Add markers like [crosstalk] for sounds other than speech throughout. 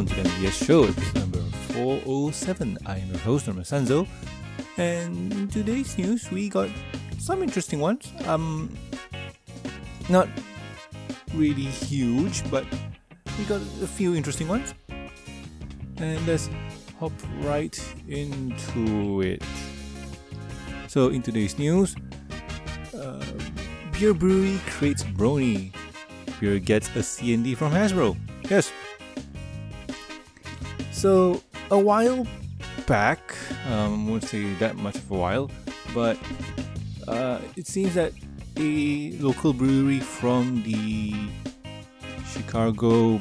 welcome to the MBS show, episode number 407. I am your host, Norman Sanzo, and in today's news, we got some interesting ones. Um, not really huge, but we got a few interesting ones. And let's hop right into it. So, in today's news, uh, beer brewery creates brony. Beer gets a CND from Hasbro. Yes. So, a while back, um, won't say that much of a while, but uh, it seems that a local brewery from the Chicago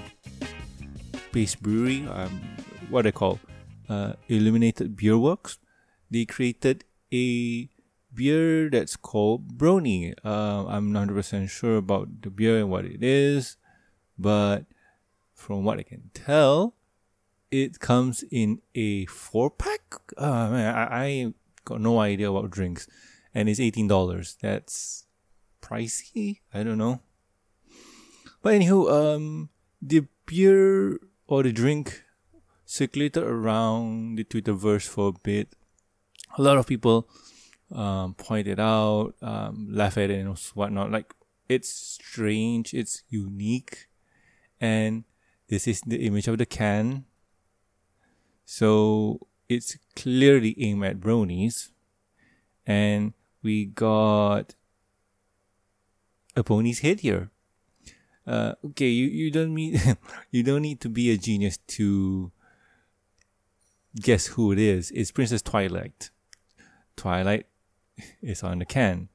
based brewery, um, what they call uh, Illuminated Beer Works, they created a beer that's called Brony. Uh, I'm not 100% sure about the beer and what it is, but from what I can tell, it comes in a four pack. Uh, man, I, I got no idea about drinks, and it's eighteen dollars. That's pricey. I don't know. But anywho, um, the beer or the drink circulated around the Twitterverse for a bit. A lot of people um, pointed out, um, laugh at it and whatnot. Like it's strange, it's unique, and this is the image of the can. So it's clearly aimed at bronies, and we got a pony's head here. Uh, okay, you, you don't need [laughs] you don't need to be a genius to guess who it is. It's Princess Twilight. Twilight [laughs] is on the can,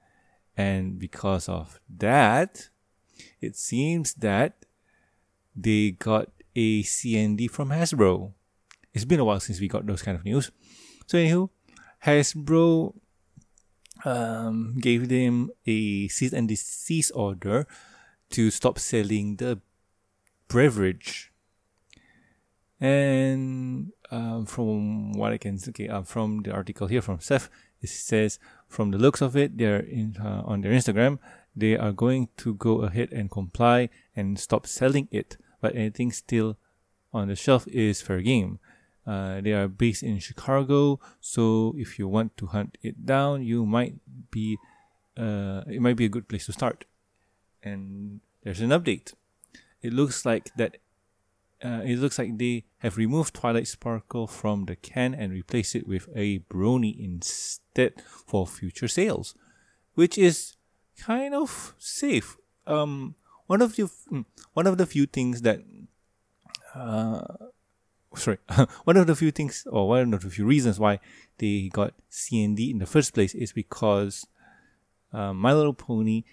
and because of that, it seems that they got a CND from Hasbro. It's been a while since we got those kind of news. So anywho, Hasbro um, gave them a cease and desist order to stop selling the beverage. And um, from what I can okay, uh, from the article here from Seth, it says from the looks of it, they're in uh, on their Instagram, they are going to go ahead and comply and stop selling it. But anything still on the shelf is fair game. Uh, they are based in Chicago, so if you want to hunt it down, you might be uh, it might be a good place to start. And there's an update. It looks like that. Uh, it looks like they have removed Twilight Sparkle from the can and replaced it with a Brony instead for future sales, which is kind of safe. Um, one of the hmm, one of the few things that uh, sorry, [laughs] one of the few things, or one of the few reasons why they got CND in the first place is because uh, My Little Pony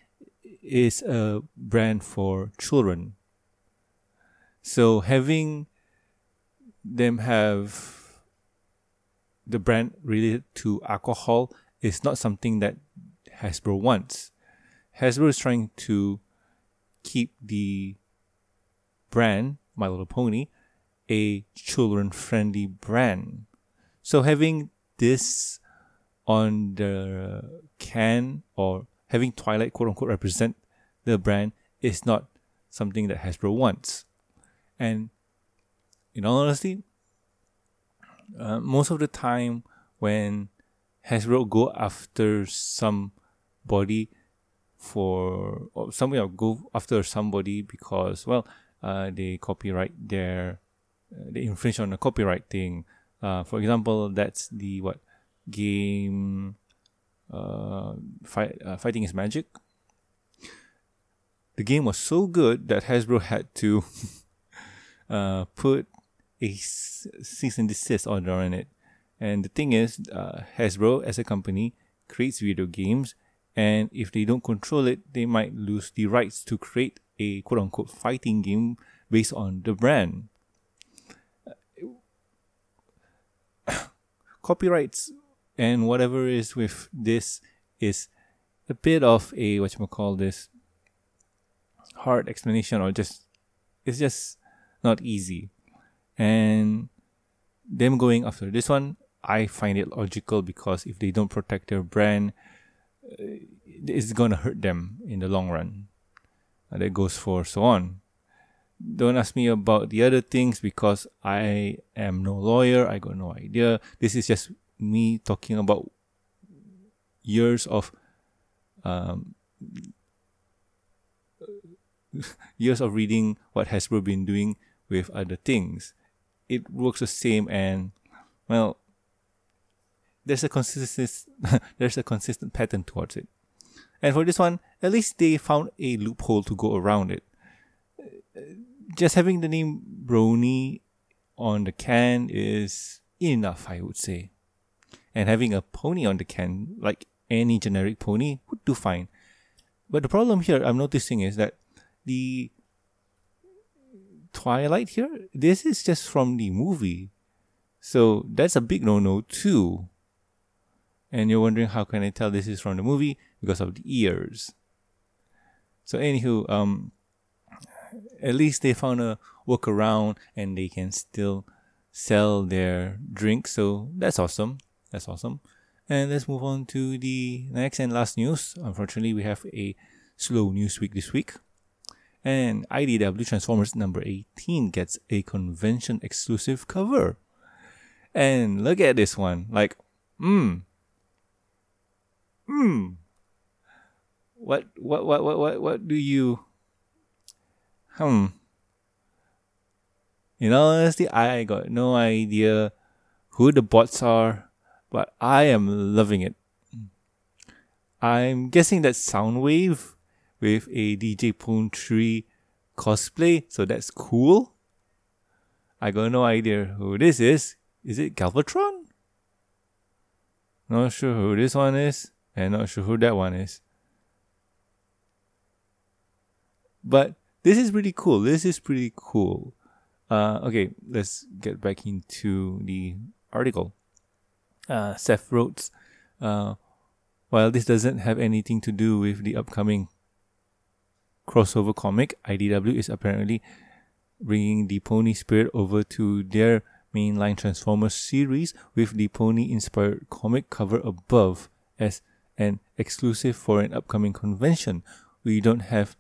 is a brand for children. So having them have the brand related to alcohol is not something that Hasbro wants. Hasbro is trying to keep the brand, My Little Pony, a children friendly brand. So having this on the can or having Twilight quote unquote represent the brand is not something that Hasbro wants. And in all honesty, uh, most of the time when Hasbro go after somebody for or somebody or go after somebody because well uh, they copyright their they infringe on the copyright thing. Uh, for example, that's the what game uh, fight, uh, fighting is magic. The game was so good that Hasbro had to [laughs] uh, put a cease and desist order on it. And the thing is, uh, Hasbro as a company creates video games, and if they don't control it, they might lose the rights to create a quote unquote fighting game based on the brand. Copyrights and whatever is with this is a bit of a what you call this hard explanation or just it's just not easy. And them going after this one i find it logical because if they don't protect their brand uh, it's gonna hurt them in the long run. And that goes for so on Don't ask me about the other things because I am no lawyer. I got no idea. This is just me talking about years of um, [laughs] years of reading what Hasbro been doing with other things. It works the same, and well, there's a consistent [laughs] there's a consistent pattern towards it. And for this one, at least they found a loophole to go around it. Just having the name Brony on the can is enough, I would say. And having a pony on the can, like any generic pony, would do fine. But the problem here I'm noticing is that the Twilight here, this is just from the movie. So that's a big no no too. And you're wondering how can I tell this is from the movie? Because of the ears. So anywho, um at least they found a workaround and they can still sell their drinks. So that's awesome. That's awesome. And let's move on to the next and last news. Unfortunately, we have a slow news week this week. And IDW Transformers number 18 gets a convention exclusive cover. And look at this one. Like, mmm. Mmm. What, what, what, what, what, what do you. Hmm. In all honesty, I got no idea who the bots are, but I am loving it. I'm guessing that Soundwave with a DJ Pon-3 cosplay, so that's cool. I got no idea who this is. Is it Galvatron? Not sure who this one is, and not sure who that one is. But this is pretty cool. This is pretty cool. Uh, okay, let's get back into the article. Uh, Seth wrote, uh, while this doesn't have anything to do with the upcoming crossover comic, IDW is apparently bringing the Pony Spirit over to their mainline Transformers series with the Pony inspired comic cover above as an exclusive for an upcoming convention. We don't have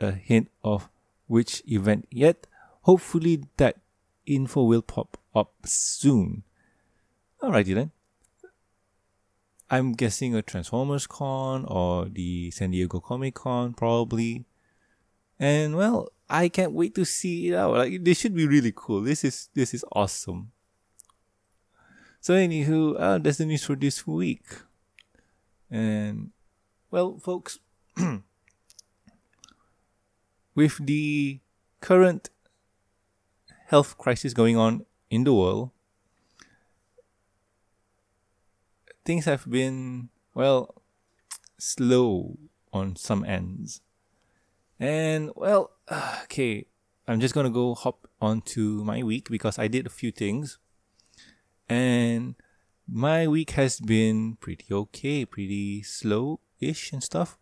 a hint of which event yet. Hopefully, that info will pop up soon. Alrighty then. I'm guessing a Transformers Con or the San Diego Comic Con, probably. And well, I can't wait to see it out. Like this should be really cool. This is this is awesome. So anywho, uh, that's the news for this week. And well, folks, [clears throat] with the current health crisis going on in the world, things have been well slow on some ends. And well, [sighs] okay, I'm just gonna go hop onto my week because I did a few things, and my week has been pretty okay, pretty slow-ish and stuff.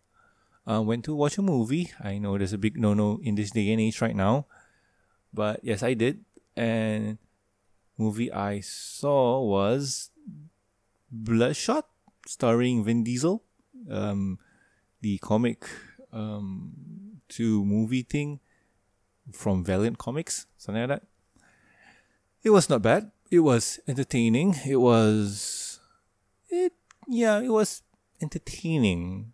Uh, went to watch a movie. I know there's a big no-no in this day and age right now, but yes, I did. And movie I saw was Bloodshot, starring Vin Diesel. Um, the comic um, to movie thing from Valiant Comics, something like that. It was not bad. It was entertaining. It was, it yeah, it was entertaining.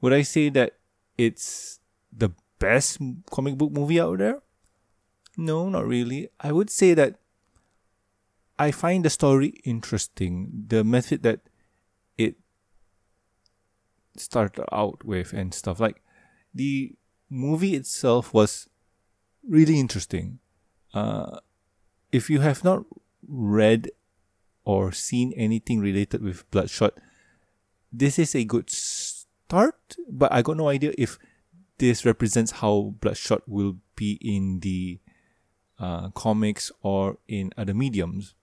Would I say that it's the best comic book movie out there? No, not really. I would say that I find the story interesting. The method that it started out with and stuff like the movie itself was really interesting. Uh, if you have not read or seen anything related with Bloodshot, this is a good start, but I got no idea if this represents how Bloodshot will be in the uh, comics or in other mediums.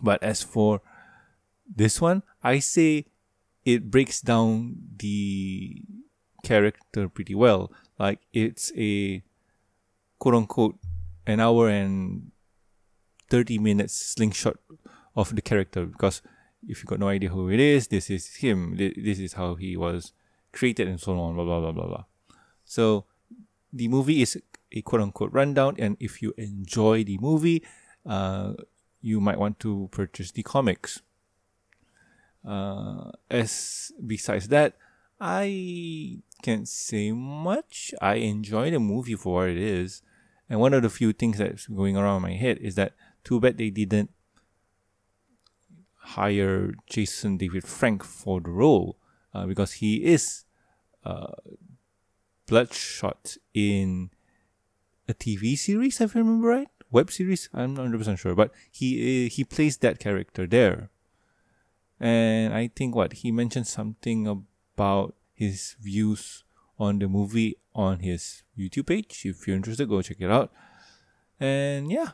But as for this one, I say it breaks down the character pretty well. Like it's a quote unquote an hour and 30 minutes slingshot of the character because if you got no idea who it is, this is him. This is how he was created and so on, blah, blah, blah, blah, blah. So the movie is a quote unquote rundown. And if you enjoy the movie, uh, you might want to purchase the comics. Uh, as besides that, I can't say much. I enjoy the movie for what it is. And one of the few things that's going around my head is that too bad they didn't hire Jason David Frank for the role uh, because he is uh, Bloodshot in a TV series, if I remember right, web series. I'm not 100 percent sure, but he uh, he plays that character there. And I think what he mentioned something about his views on the movie on his YouTube page. If you're interested, go check it out. And yeah,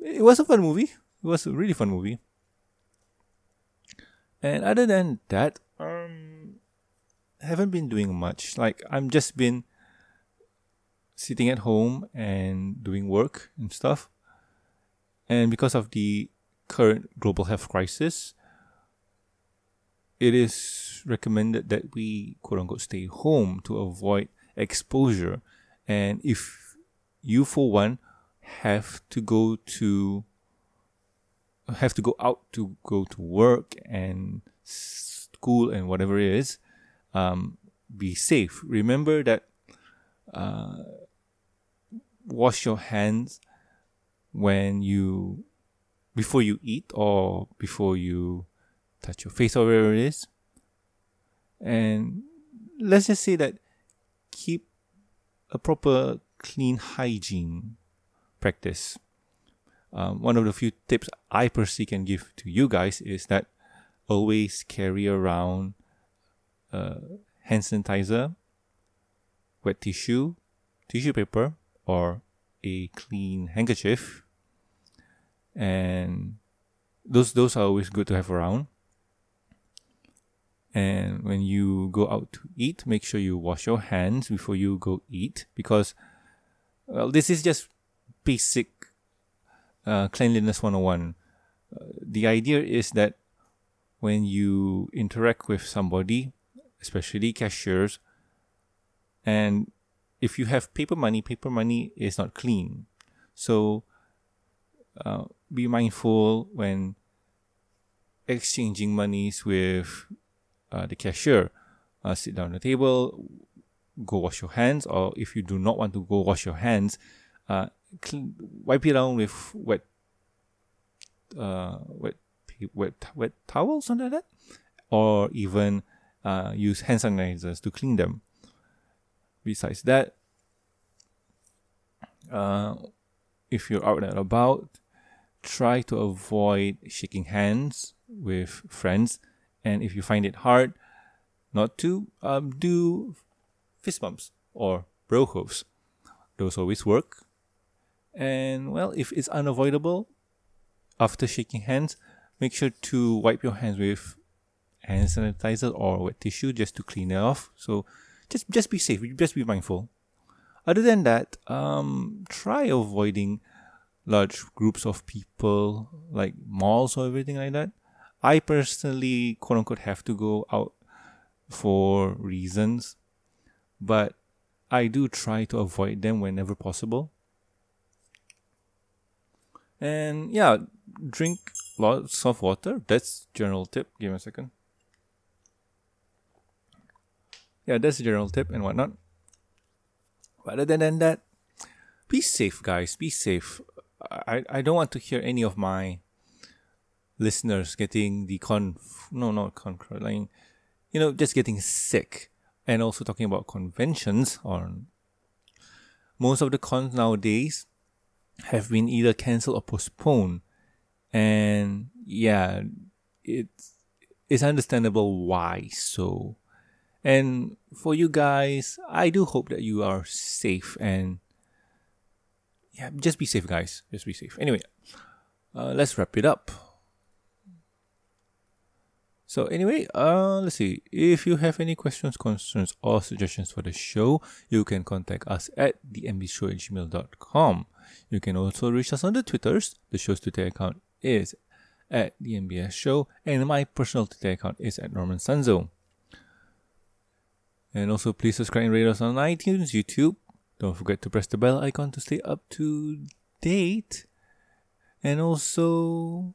it was a fun movie. It was a really fun movie. And other than that, um, haven't been doing much. Like I'm just been sitting at home and doing work and stuff. And because of the current global health crisis, it is recommended that we quote unquote stay home to avoid exposure. And if you, for one, have to go to have to go out to go to work and school and whatever it is, um, be safe. Remember that uh, wash your hands when you before you eat or before you touch your face or whatever it is. And let's just say that keep a proper clean hygiene practice. Um, one of the few tips I personally can give to you guys is that always carry around uh, hand sanitizer, wet tissue, tissue paper, or a clean handkerchief. And those those are always good to have around. And when you go out to eat, make sure you wash your hands before you go eat because well, this is just basic uh, cleanliness 101. Uh, the idea is that when you interact with somebody, especially cashiers, and if you have paper money, paper money is not clean. So uh, be mindful when exchanging monies with uh, the cashier. Uh, sit down at the table, go wash your hands, or if you do not want to go wash your hands, uh, wipe it down with wet, uh, wet, wet, wet towels, something like that, or even uh, use hand sanitizers to clean them. Besides that, uh, if you're out and about, try to avoid shaking hands with friends and if you find it hard not to, um, do fist bumps or bro hugs. Those always work. And well, if it's unavoidable, after shaking hands, make sure to wipe your hands with hand sanitizer or wet tissue just to clean it off. So just just be safe, just be mindful. Other than that, um, try avoiding large groups of people like malls or everything like that. I personally, quote unquote, have to go out for reasons, but I do try to avoid them whenever possible. And yeah, drink lots of water. That's general tip. Give me a second. Yeah, that's a general tip and whatnot. But other than that, be safe, guys. Be safe. I, I don't want to hear any of my listeners getting the con no not con like you know just getting sick and also talking about conventions on most of the cons nowadays have been either cancelled or postponed. And yeah it's it's understandable why so. And for you guys i do hope that you are safe and yeah just be safe guys. Just be safe. Anyway uh, let's wrap it up. So anyway, uh, let's see. If you have any questions, concerns, or suggestions for the show, you can contact us at thembshow at gmail.com. You can also reach us on the Twitters. The show's Twitter account is at the MBS Show, and my personal Twitter account is at Norman Sanzo. And also, please subscribe and rate us on iTunes, YouTube, Don't forget to press the bell icon to stay up to date. And also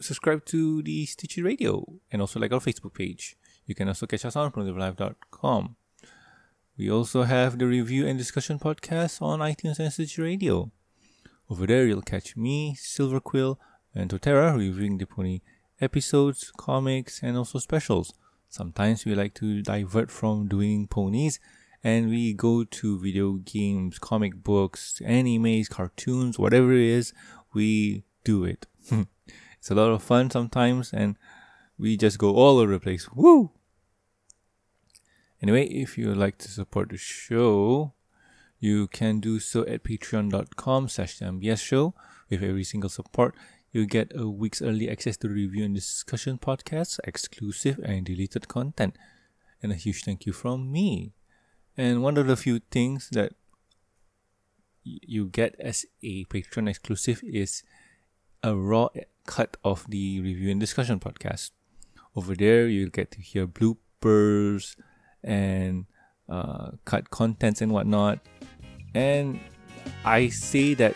subscribe to the Stitcher Radio and also like our Facebook page. You can also catch us on primitivelive.com. We also have the review and discussion podcast on iTunes and Stitcher Radio. Over there, you'll catch me, Silver Quill, and Totera reviewing the pony episodes, comics, and also specials. Sometimes we like to divert from doing ponies and we go to video games, comic books, animes, cartoons, whatever it is, we do it. [laughs] it's a lot of fun sometimes and we just go all over the place. Woo! Anyway, if you would like to support the show, you can do so at patreon.com slash the MBS show. With every single support, you get a week's early access to review and discussion podcasts, exclusive and deleted content. And a huge thank you from me. And one of the few things that you get as a Patreon exclusive is a raw cut of the review and discussion podcast. Over there, you'll get to hear bloopers and uh, cut contents and whatnot. And I say that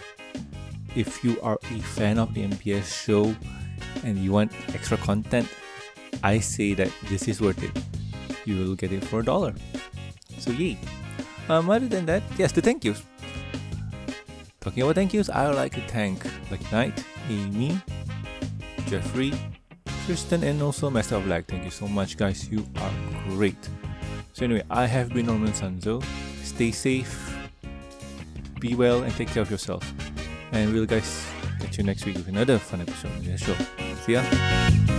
if you are a fan of the MBS show and you want extra content, I say that this is worth it. You will get it for a dollar. So yay. Um, other than that, yes, the thank yous. Talking about thank yous, I would like to thank Lucky Knight, Amy, Jeffrey, Tristan, and also Master of Black. Thank you so much, guys. You are great. So anyway, I have been Norman Sanzo. Stay safe, be well, and take care of yourself. And we'll guys catch you next week with another fun episode of the show. See ya.